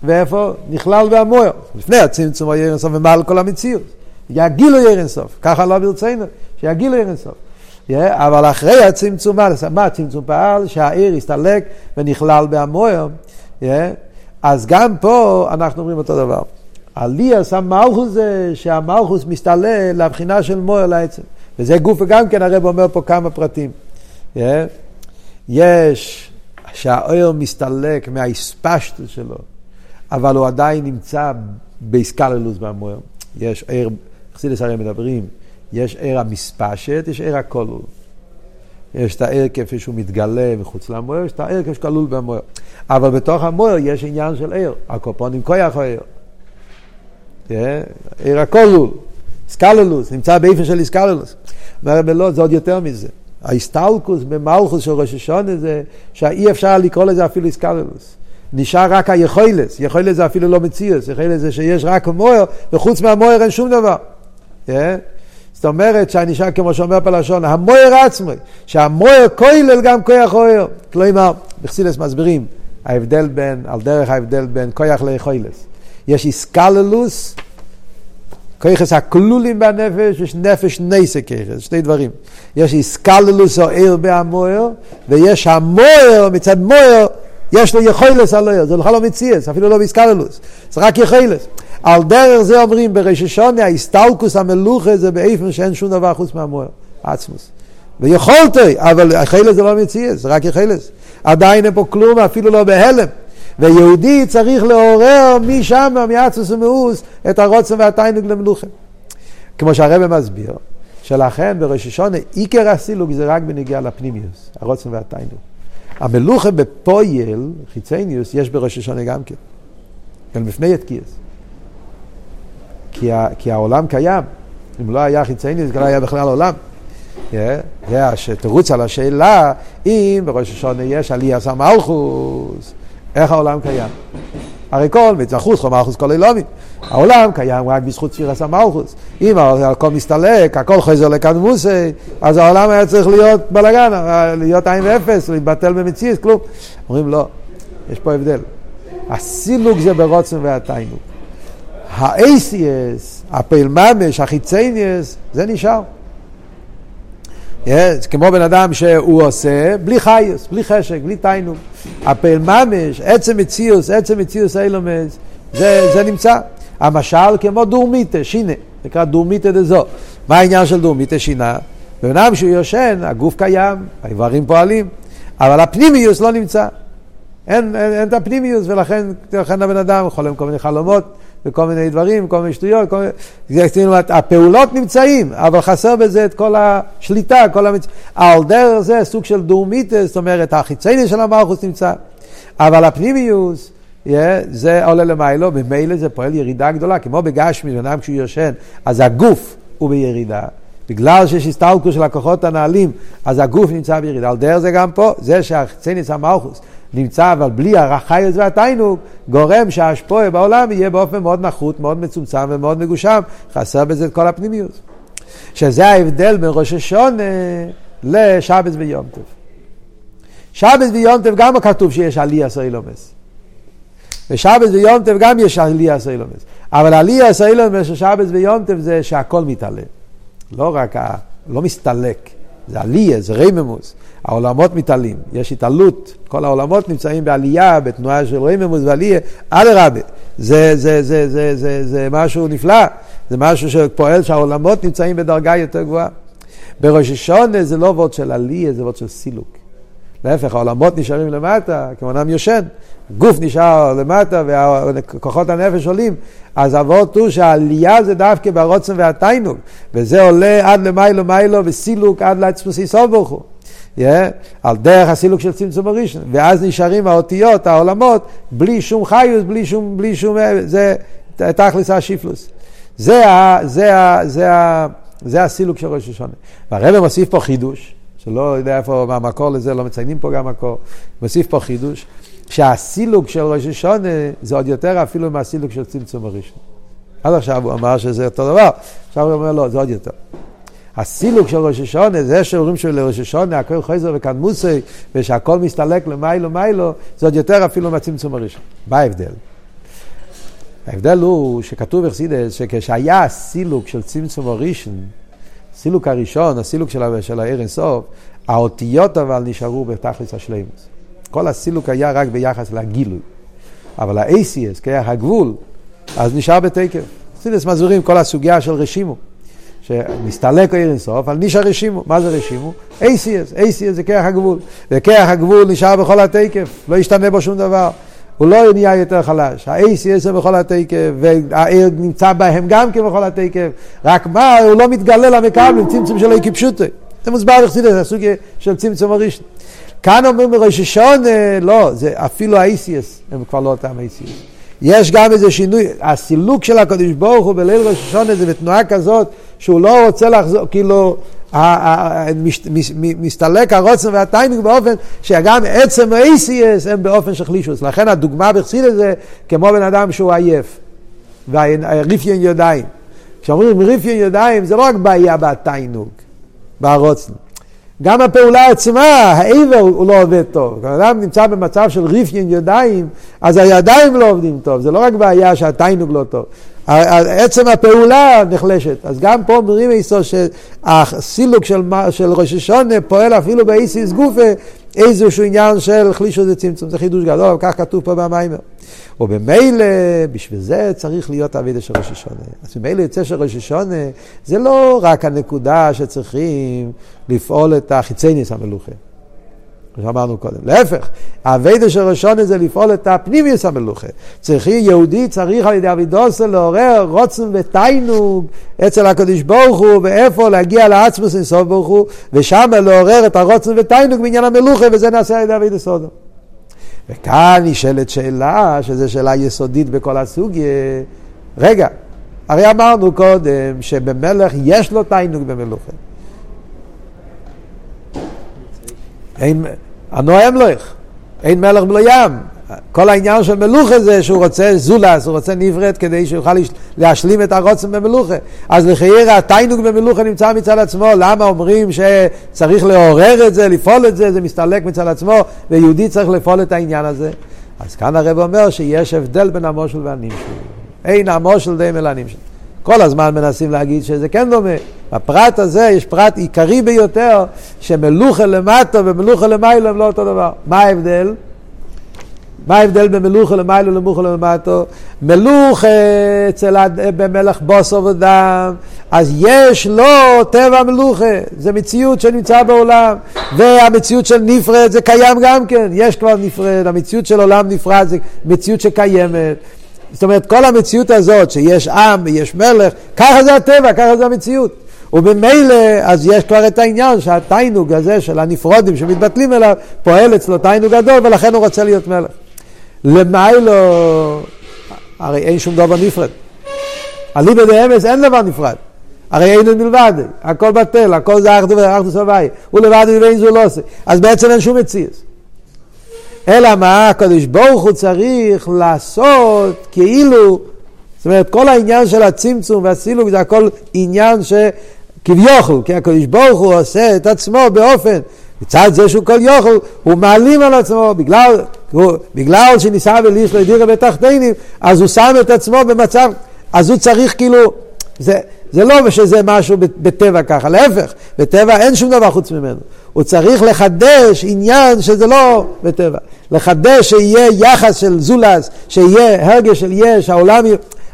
ואיפה? נכלל בהמויר. לפני הצמצום העיר אינסוף ממלא כל המציאות. יגילו עיר אינסוף, ככה לא ברצינו, שיגילו עיר אינסוף. Yeah, אבל אחרי הצמצום, מה הצמצום פעל? שהעיר הסתלק ונכלל בהמויר. Yeah, אז גם פה אנחנו אומרים אותו דבר. עליאס המלכוס זה שהמלכוס מסתלל לבחינה של מויר לעצם. וזה גוף וגם כן הרב אומר פה כמה פרטים. יש שהאויר מסתלק מהאספשטוס שלו, אבל הוא עדיין נמצא באיסקללוס במויר. יש עיר, חסידס הרי מדברים, יש עיר המספשת, יש עיר הכלול. יש את העיר כפי שהוא מתגלה מחוץ למויר, יש את העיר כפי שכלול במויר. אבל בתוך המויר יש עניין של עיר, הקופונים כוח העיר. עיר הכלול, סקללוס, נמצא באיפן של איסקללוס. אומר לא, זה עוד יותר מזה. ההסטלקוס במלכוס של ראש השונה זה שאי אפשר לקרוא לזה אפילו איסקללוס. נשאר רק היכולס, יכולס זה אפילו לא מציאוס, יכולס זה שיש רק מויר, וחוץ מהמויר אין שום דבר. זאת אומרת שהנשאר כמו שאומר פלשון, המויר עצמי, שהמויר כולל גם כוח אויר. כלומר, בחסילס מסבירים, ההבדל בין, על דרך ההבדל בין כוח ליכולס. יש איסקללוס, כיחס הכלולים בנפש, יש נפש נסק כיחס, שני דברים. יש איסקללוס או עיר בהמויר, ויש המויר, מצד מויר, יש לו יכולס על עיר, זה בכלל לא מציאס, אפילו לא באיסקללוס, זה רק יכולס. על דרך זה אומרים בראש השונה, ההסתלקוס המלוכה זה באיפן שאין שום דבר חוץ מהמויר, עצמוס. ויכולתי, אבל יכולס זה לא מציאס, רק יכולס. עדיין אין פה כלום, אפילו לא בהלם. ויהודי צריך לעורר משם, מעצמוס ומאוס, את הרוצן והתיינוג למלוכה. כמו שהרבא מסביר, שלכן בראש השונה עיקר הסילוג זה רק בנגיעה לפנימיוס, הרוצן והתיינוג. המלוכה בפויל, חיצניוס, יש בראש השונה גם כן. גם לפני יתקיעס. כי, כי העולם קיים. אם לא היה חיצניוס, לא היה בכלל עולם. זה שתרוץ על השאלה אם בראש השונה יש עלייה סמלכוס. איך העולם קיים? הרי כל מצווה חוץ חום מלכוס כל אילומי. העולם קיים רק בזכות ספירס המלכוס. אם הכל מסתלק, הכל חוזר לכאן מוסי, אז העולם היה צריך להיות בלאגן, להיות עין ואפס, להתבטל במציאות, כלום. אומרים לא, יש פה הבדל. הסילוק זה ברוצן והתיינוק. האייסיאס, הפעיל ממש, החיצניאס, זה נשאר. זה כמו בן אדם שהוא עושה בלי חייס, בלי חשק, בלי תיינוק. הפעל ממש, עצם מציאוס, עצם מציאוס אילומס, זה, זה נמצא. המשל כמו דורמיטה, שינה, נקרא דורמיטה דזו. מה העניין של דורמיטה שינה? בן אדם שהוא יושן, הגוף קיים, האיברים פועלים, אבל הפנימיוס לא נמצא. אין, אין, אין את הפנימיוס, ולכן, לכן הבן אדם חולם כל מיני חלומות. וכל מיני דברים, כל מיני שטויות, כל מיני... הפעולות נמצאים, אבל חסר בזה את כל השליטה, כל המצ... על דרך זה סוג של דורמיטס, זאת אומרת, החיצייני של המלכוס נמצא, אבל הפנימיוס, yeah, זה עולה למיילו, ממילא זה פועל ירידה גדולה, כמו בגשמי, בן אדם כשהוא יושן, אז הגוף הוא בירידה. בגלל שיש הסתלקות של הכוחות הנעלים, אז הגוף נמצא בירידה. על דרך זה גם פה, זה שהחצניס המלכוס נמצא אבל בלי החייס והתיינוק, גורם שההשפועה בעולם יהיה באופן מאוד נחות, מאוד מצומצם ומאוד מגושם, חסר בזה את כל הפנימיות. שזה ההבדל בין ראש השונה לשבס ויום טוב. שבס ויום טוב גם כתוב שיש עלייה סוילומס. ושבס ויום טוב גם יש עלייה סוילומס. אבל עלייה סוילומס של שבס ויום טוב זה שהכל מתעלה. לא רק, ה... לא מסתלק, זה עלייה, זה רייממוס. העולמות מתעלים, יש התעלות, כל העולמות נמצאים בעלייה, בתנועה של רייממוס ועלייה, אדרבה, זה, זה, זה, זה, זה, זה משהו נפלא, זה משהו שפועל שהעולמות נמצאים בדרגה יותר גבוהה. בראש השונה זה לא וורד של עלייה, זה וורד של סילוק. להפך, העולמות נשארים למטה, כמו אדם יושן, גוף נשאר למטה וכוחות הנפש עולים, אז אבות הוא שהעלייה זה דווקא ברוצן והתיינוג, וזה עולה עד למיילו מיילו וסילוק עד לעצמוסי סוף ברוך הוא. Yeah, על דרך הסילוק של צמצום הראשון, ואז נשארים האותיות, העולמות, בלי שום חיוס, בלי שום, בלי שום, זה תכלס השיפלוס. זה, ה, זה, ה, זה, ה, זה הסילוק של ראש השונה. והרבא מוסיף פה חידוש, שלא יודע איפה, מה המקור לזה, לא מציינים פה גם מקור, מוסיף פה חידוש, שהסילוק של ראש השונה זה עוד יותר אפילו מהסילוק של צמצום הראשון. עד עכשיו הוא אמר שזה אותו דבר, עכשיו הוא אומר לא, זה עוד יותר. הסילוק של ראש השונה, זה שאומרים שלראש השונה הכל חזר וכאן מוסי, ושהכל מסתלק למיילו מיילו, זה עוד יותר אפילו מהצמצום הראשון. מה ההבדל? ההבדל הוא שכתוב בחסידס שכשהיה הסילוק של צמצום הראשון, הסילוק הראשון, הסילוק של, של העיר אינסוף, האותיות אבל נשארו בתכלס השלימוס. כל הסילוק היה רק ביחס לגילוי. אבל ה-ACS, כיח הגבול, אז נשאר בתקף. חסידס מסבירים כל הסוגיה של רשימו. שמסתלק העיר אינסוף, אבל נשאר רשימו. מה זה רשימו? ACS, ACS זה כיח הגבול. וכיח הגבול נשאר בכל התקף, לא ישתנה בו שום דבר. הוא לא נהיה יותר חלש. ה-ACS זה בכל התקף, והעיר נמצא בהם גם כן בכל התקף, רק מה, הוא לא מתגלה למקבלים, צמצום שלו כפשוטו. זה מוסבר בחסידס, הסוג של צמצום הראשון. כאן אומרים בראש השונה, לא, זה אפילו ה-ACS, הם כבר לא אותם ACS. יש גם איזה שינוי, הסילוק של הקדוש ברוך הוא בליל ראש השונה זה בתנועה כזאת שהוא לא רוצה לחזור, כאילו, מסתלק הרוצן והטיינינג באופן שגם עצם ה-ACS הם באופן של חלישוס. לכן הדוגמה בחסיד זה כמו בן אדם שהוא עייף, והריפיון ידיים. כשאומרים ריפיון ידיים זה לא רק בעיה בטיינוג, ברוצן. גם הפעולה עצמה, העבר הוא לא עובד טוב. כשאדם נמצא במצב של ריפיין ידיים, אז הידיים לא עובדים טוב. זה לא רק בעיה שהטיינוג לא טוב. עצם הפעולה נחלשת. אז גם פה אומרים איסו שהסילוק של, של ראש השונה פועל אפילו באיסיס גופה איזשהו עניין של חלישו זה צמצום, זה חידוש גדול, כך כתוב פה במיימר. ובמילא, בשביל זה צריך להיות אבידה של ראש השונה. אז ממילא יוצא של ראש השונה, זה לא רק הנקודה שצריכים לפעול את החיצייניס המלוכה. כמו שאמרנו קודם. להפך, האביידה של ראשון זה לפעול את הפנימיוס המלוכה. צריכי, יהודי צריך על ידי אבידוסו לעורר רוצן ותיינוג אצל הקדוש ברוך הוא, ואיפה להגיע לעצמוס אינסוף ברוך הוא, ושם לעורר את הרוצן ותיינוג בעניין המלוכה, וזה נעשה על ידי אבידוס סודו. וכאן נשאלת שאלה, שזו שאלה יסודית בכל הסוגיה. רגע, הרי אמרנו קודם שבמלך יש לו תיינוג במלוכה. אין, הנואם לא אין מלך בלא ים. כל העניין של מלוכה זה שהוא רוצה זולס, הוא רוצה נברד כדי שיוכל להשלים את הרוצן במלוכה. אז לחייר התיינוג במלוכה נמצא מצד עצמו, למה אומרים שצריך לעורר את זה, לפעול את זה, זה מסתלק מצד עצמו, ויהודי צריך לפעול את העניין הזה. אז כאן הרב אומר שיש הבדל בין המושל והנמשל. אין המושל די מל הנמשל. כל הזמן מנסים להגיד שזה כן דומה. בפרט הזה יש פרט עיקרי ביותר, שמלוכה למטה ומלוכה למיילו הם לא אותו דבר. מה ההבדל? מה ההבדל בין מלוכה למיילו למוכה למטו? מלוכה אצל במלך בוסו ודם, אז יש לו טבע מלוכה, זה מציאות שנמצא בעולם, והמציאות של נפרד זה קיים גם כן, יש כבר נפרד, המציאות של עולם נפרד זה מציאות שקיימת. זאת אומרת, כל המציאות הזאת שיש עם ויש מלך, ככה זה הטבע, ככה זה המציאות. וממילא, אז יש כבר את העניין שהתיינוג הזה של הנפרודים שמתבטלים אליו, פועל אצלו תיינוג גדול, ולכן הוא רוצה להיות מלך. למיילו, הרי אין שום דבר נפרד. אליבא דאמס אין דבר נפרד. הרי אין מלבד, הכל בטל, הכל זה אחדו ואחדו סבי, הוא לבד ואין זו לא עושה. אז בעצם אין שום מציאות. אלא מה, הקדוש ברוך הוא צריך לעשות כאילו, זאת אומרת, כל העניין של הצמצום והסילוק זה הכל עניין שכביכול, כי הקדוש ברוך הוא עושה את עצמו באופן, מצד זה שהוא כל יוכל, הוא מעלים על עצמו, בגלל, בגלל שניסה וליש לא הדירה בתחתינים, אז הוא שם את עצמו במצב, אז הוא צריך כאילו, זה, זה לא שזה משהו בטבע ככה, להפך, בטבע אין שום דבר חוץ ממנו. הוא צריך לחדש עניין שזה לא בטבע. לחדש שיהיה יחס של זולס, שיהיה הרגש של יש, העולם...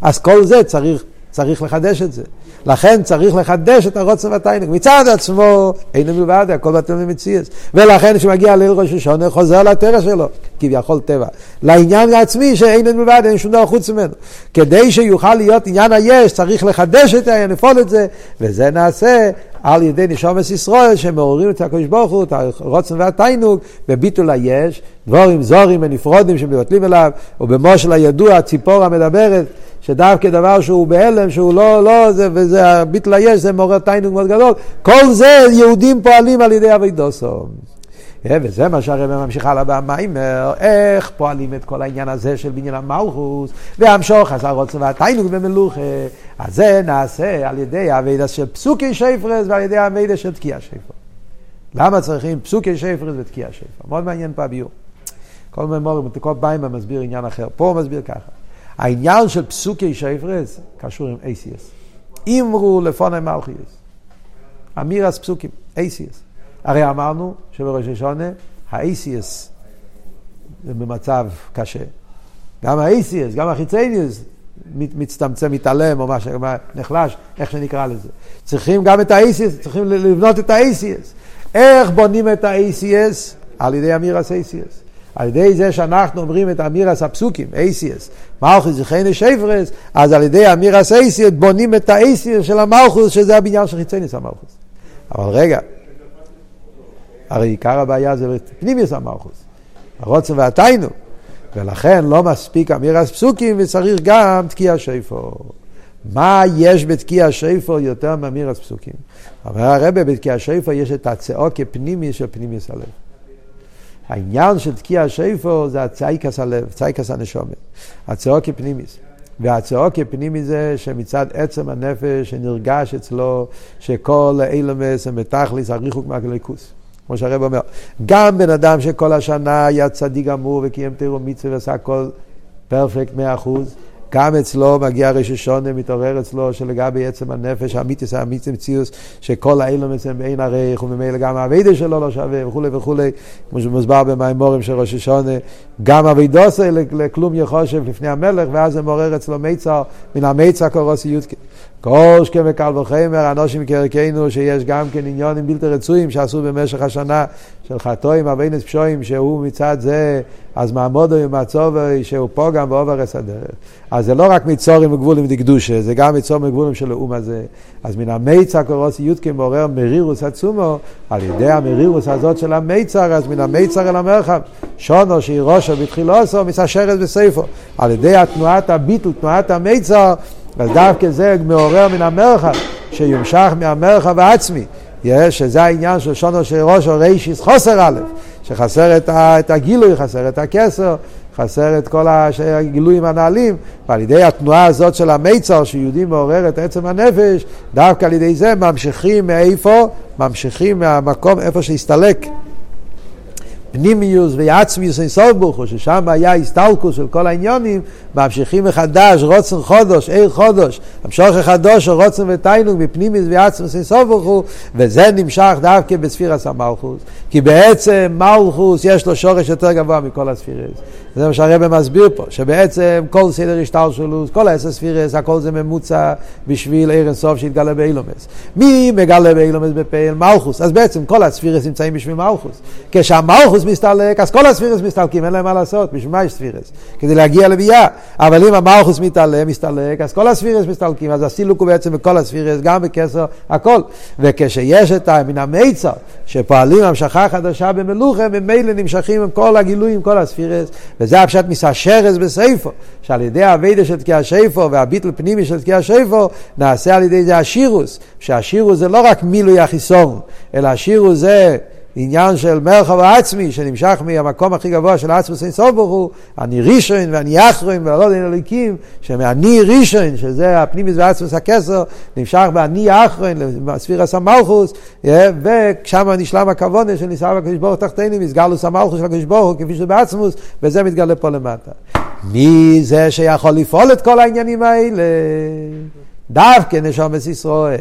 אז כל זה צריך, צריך לחדש את זה. לכן צריך לחדש את הרוצן והתיינוק. מצד עצמו, אין מלבד, הכל בטל ממציאס. ולכן כשמגיע ליל ראש השונה, חוזר לטבע שלו, כביכול טבע. לעניין העצמי שאין מלבד, אין שום דבר חוץ ממנו. כדי שיוכל להיות עניין היש, צריך לחדש את העניין, לפעול את זה, וזה נעשה על ידי נשומת ישראל שמעוררים את הקדוש ברוך הוא, את הרוצן והתיינוג, בביטול היש, דבורים זורים ונפרודים שמבטלים אליו, ובמושל הידוע, הציפור המדברת, שדווקא דבר שהוא בהלם, שהוא לא, לא, זה, וזה ביטל היש, זה מעורר תיינוג מאוד גדול, כל זה יהודים פועלים על ידי אבידוסו. אה, וזה מה שהרבא ממשיך הלאה במיימר, איך פועלים את כל העניין הזה של בניין המלכוס, והמשוך אז הרוצן והתיינוג במלוכה, אז זה נעשה על ידי הווידה של פסוקי שפרס ועל ידי הווידה של תקיע שפר. למה צריכים פסוקי שפרס ותקיע שפר? מאוד מעניין פה הביור. כל ממורים, כל ביימה מסביר עניין אחר. פה הוא מסביר ככה. העניין של פסוקי שפרס קשור עם ACS. אמרו לפוני מלכיאס. אמירס פסוקים, ACS. הרי אמרנו שבראש השונה ה-ACS זה במצב קשה. גם ה-ACS, גם החיצניוס מצטמצם, מתעלם או משהו, נחלש, איך שנקרא לזה. צריכים גם את ה-ACS, צריכים לבנות את ה-ACS. איך בונים את ה-ACS? על ידי אמירס ACS. על ידי זה שאנחנו אומרים את אמירס הפסוקים, ACS, מלכוס זכייני שפרס, אז על ידי אמירס ACS בונים את ה-ACS של המלכוס, שזה הבניין של חיצניוס המלכוס. אבל רגע, הרי עיקר הבעיה זה פנימיוס המלכוס, הרוצן והתיינו, ולכן לא מספיק אמירס פסוקים וצריך גם תקיע שיפו. מה יש בתקיע שיפו יותר מאמירס פסוקים? אומר הרבה, בתקיע שיפו יש את הצאו כפנימיוס של פנימיוס הלב. העניין של תקיע שיפו זה הצייקס הלב, צייקס הנשומת, הצאו כפנימיוס. והצאו כפנימי זה שמצד עצם הנפש שנרגש אצלו שכל אילמס הם בתכליס הריחוק מהגליקוס. כמו שהרב אומר, גם בן אדם שכל השנה היה צדיק גמור וקיים תירו מצווה ועשה הכל פרפקט מאה אחוז, גם אצלו מגיע ראש השונה, מתעורר אצלו שלגבי עצם הנפש, המיתוס, המיתוס מציאוס, שכל האילום אצלם בעין עריך, וממילא גם האבידה שלו לא שווה, וכולי וכולי, כמו שמוסבר במימורים של ראש השונה, גם אבידוסי לכלום יחושב לפני המלך, ואז זה מעורר אצלו מיצר, מן המיצר קורוסי. כל שכם וקל וחמר, אנושים כערכנו, שיש גם כן עניונים בלתי רצויים שעשו במשך השנה של חטואים, אבינס פשועים, שהוא מצד זה, אז מעמודו עם הצובר, שהוא פה גם באוברס הדרך. אז זה לא רק מצורים וגבולים דקדושה, זה גם מצורים וגבולים של האום הזה. אז מן המיצר קורוסי יודקי מעורר מרירוס עצומו, על ידי המרירוס הזאת של המיצר, אז מן המיצר אל המרחב. שונו ראשו בתחילוסו, מסשרת בסייפו. על ידי התנועת הביטל, תנועת המיצר, אז דווקא זה מעורר מן המרחב, שיומשך מהמרחב העצמי. שזה העניין של שונו או רישיס חוסר א', שחסר את, ה, את הגילוי, חסר את הכסר, חסר את כל הגילויים הנעלים, ועל ידי התנועה הזאת של המיצר, שיהודי מעורר את עצם הנפש, דווקא על ידי זה ממשיכים מאיפה? ממשיכים מהמקום איפה שהסתלק. פנימיוס ועצמיוס אין סוף ברוך הוא, ששם היה הסתלקוס של כל העניונים, ממשיכים מחדש, רוצן חודש, עיר חודש, המשוך החדוש, רוצן ותיינוג מפנימיוס ועצמיוס אין סוף ברוך הוא, וזה נמשך דווקא בספירס המלכוס, כי בעצם מלכוס יש לו שורש יותר גבוה מכל הספירס. זה מה שהרבא מסביר פה, שבעצם כל סדר השתלשלוס, כל העשר ספירס, הכל זה ממוצע בשביל עיר אינסוף שהתגלה באילומס. מי מגלה באילומס בפעיל? מלכוס. אז בעצם כל הספירס נמצאים בשביל מלכוס. כשהמלכוס מסתלק, אז כל הספירס מסתלקים, אין להם מה לעשות, בשביל מה יש ספירס? כדי להגיע לביאה. אבל אם המלכוס מתעלה, מסתלק, אז כל הספירס מסתלקים, אז הסילוק הוא בעצם בכל הספירס, גם בכסר, הכל. וכשיש את מן המיצר, שפועלים המשכה חדשה במלוכה, ממילא נמשכים עם כל הגילויים, כל הספירס. וזה הפשט מסשרס בסייפו, שעל ידי האביידה של תקיע שיפו והביטל פנימי של תקיע שיפו, נעשה על ידי זה השירוס, שהשירוס זה לא רק מילוי החיסון, אלא השירוס זה עניין של מרחב העצמי שנמשך מהמקום הכי גבוה של עצמוס אין סוף ברוך הוא, אני ראשון ואני אחרון ולא יודע אלוקים, שמאני ראשון, שזה הפנימיס ועצמוס הכסר, נמשך באני האחרון, לספירס המלכוס, ושם נשלם הכוונה של ניסה בקדוש ברוך תחתינו, מסגלוס המלכוס של הקדוש ברוך הוא, כפי שבעצמוס, וזה מתגלה פה למטה. מי זה שיכול לפעול את כל העניינים האלה? דווקא נשומת ישראל.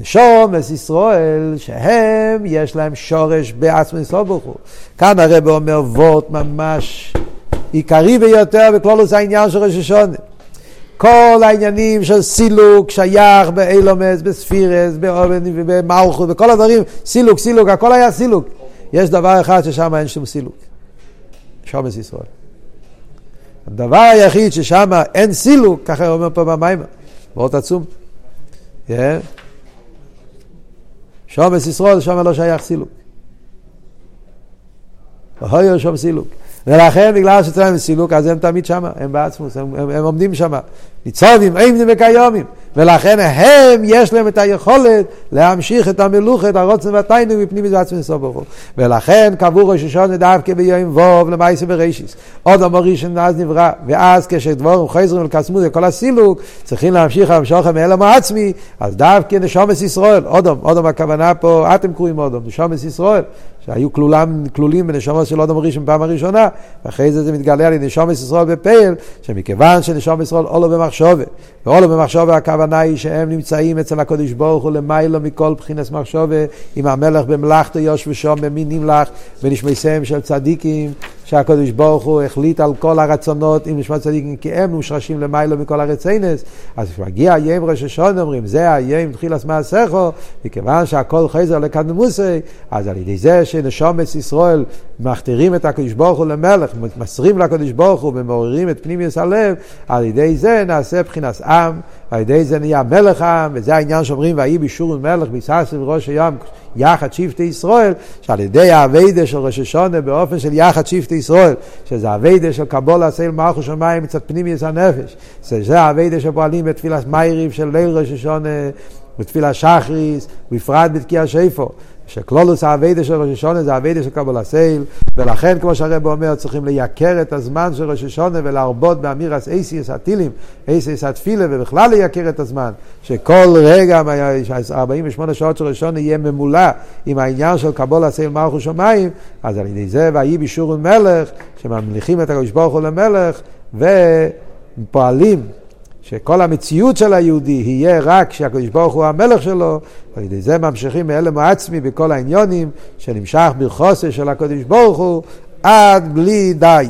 נשומס ישראל, שהם, יש להם שורש בעצמם ישראל ברוך הוא. כאן הרב אומר וורט ממש עיקרי ביותר בכלולוס העניין של ראש השונה. כל העניינים של סילוק שייך באילומס, בספירס, באובן ובמלכות, בכל הדברים, סילוק, סילוק, הכל היה סילוק. יש דבר אחד ששם אין שום סילוק. שומס ישראל. הדבר היחיד ששם אין סילוק, ככה אומר פה במים, מאוד עצום. Yeah. שומס ישרוד, שם לא שייך סילוק. והויר שום סילוק. ולכן בגלל שאצלם סילוק אז הם תמיד שמה, הם בעצמוס, הם, הם, הם עומדים שמה. ניצובים, עמדים וקיומים. ולכן הם, יש להם את היכולת להמשיך את המלוכת, הרוצן והתיינו מפנים ועצמי סובבו. ולכן קבעו ראש השונה דווקא ביום ווב למעשה בראשיס. עוד אמר ראשון אז נברא, ואז כשדבורים חזרים לקסמות וכל הסילוק, צריכים להמשיך למשוכם מאלם העצמי, אז דווקא נשומס ישראל, אודום, אודום הכוונה פה, אתם קוראים אודום, נשומס ישראל. שהיו כלולם, כלולים בנשומות של אודם ראשון פעם הראשונה, ואחרי זה זה מתגלה על נשומות ישראל בפייל, שמכיוון שנשומות ישראל עולו במחשובה, ועולו במחשובה הכוונה היא שהם נמצאים אצל הקודש ברוך הוא למיילו מכל בחינת מחשובה, עם המלך במלאכתו יושבו שם במין נמלך, ונשמעיסיהם של צדיקים, שהקדוש ברוך הוא החליט על כל הרצונות עם נשמת צדיקים כי הם מושרשים למיילו מכל הרציינס אז כשמגיע היום ראש השון אומרים זה היום תחילת מעשיכו מכיוון שהכל חזר לקדמוסי אז על ידי זה שנשומת ישראל מכתירים את הקדוש ברוך הוא למלך מסרים לקדוש ברוך הוא ומעוררים את פנימיוס הלב על ידי זה נעשה בחינת עם על ידי זה נהיה מלך העם, וזה העניין שאומרים, ויהי בישור מלך ביששם ראש הים, יחד שבטי ישראל, שעל ידי האביידה של ראש השונה באופן של יחד שבטי ישראל, שזה האביידה של קבול עשה מלכו שמיים מצד פנימיוס הנפש, שזה האביידה שפועלים בתפילת מייריב של ליל ראש השונה, בתפילה שחריס, בפרט בתקיעס שויפר. שכלולוס האביידה של ראש השונה זה האביידה של קבול הסייל, ולכן כמו שהרב אומר צריכים לייקר את הזמן של ראש השונה ולהרבות באמירס אייסיס הטילים, אייסיס התפילה ובכלל לייקר את הזמן, שכל רגע, 48 שעות של ראש השונה יהיה ממולא עם העניין של קבול הסייל מלכו שמיים, אז על ידי זה ויהי בישורון מלך, שממליכים את הקדוש ברוך הוא למלך ופועלים שכל המציאות של היהודי יהיה רק שהקדוש ברוך הוא המלך שלו, ועל ידי זה ממשיכים מאלם העצמי בכל העניונים, שנמשך בחוסר של הקדוש ברוך הוא עד בלי די.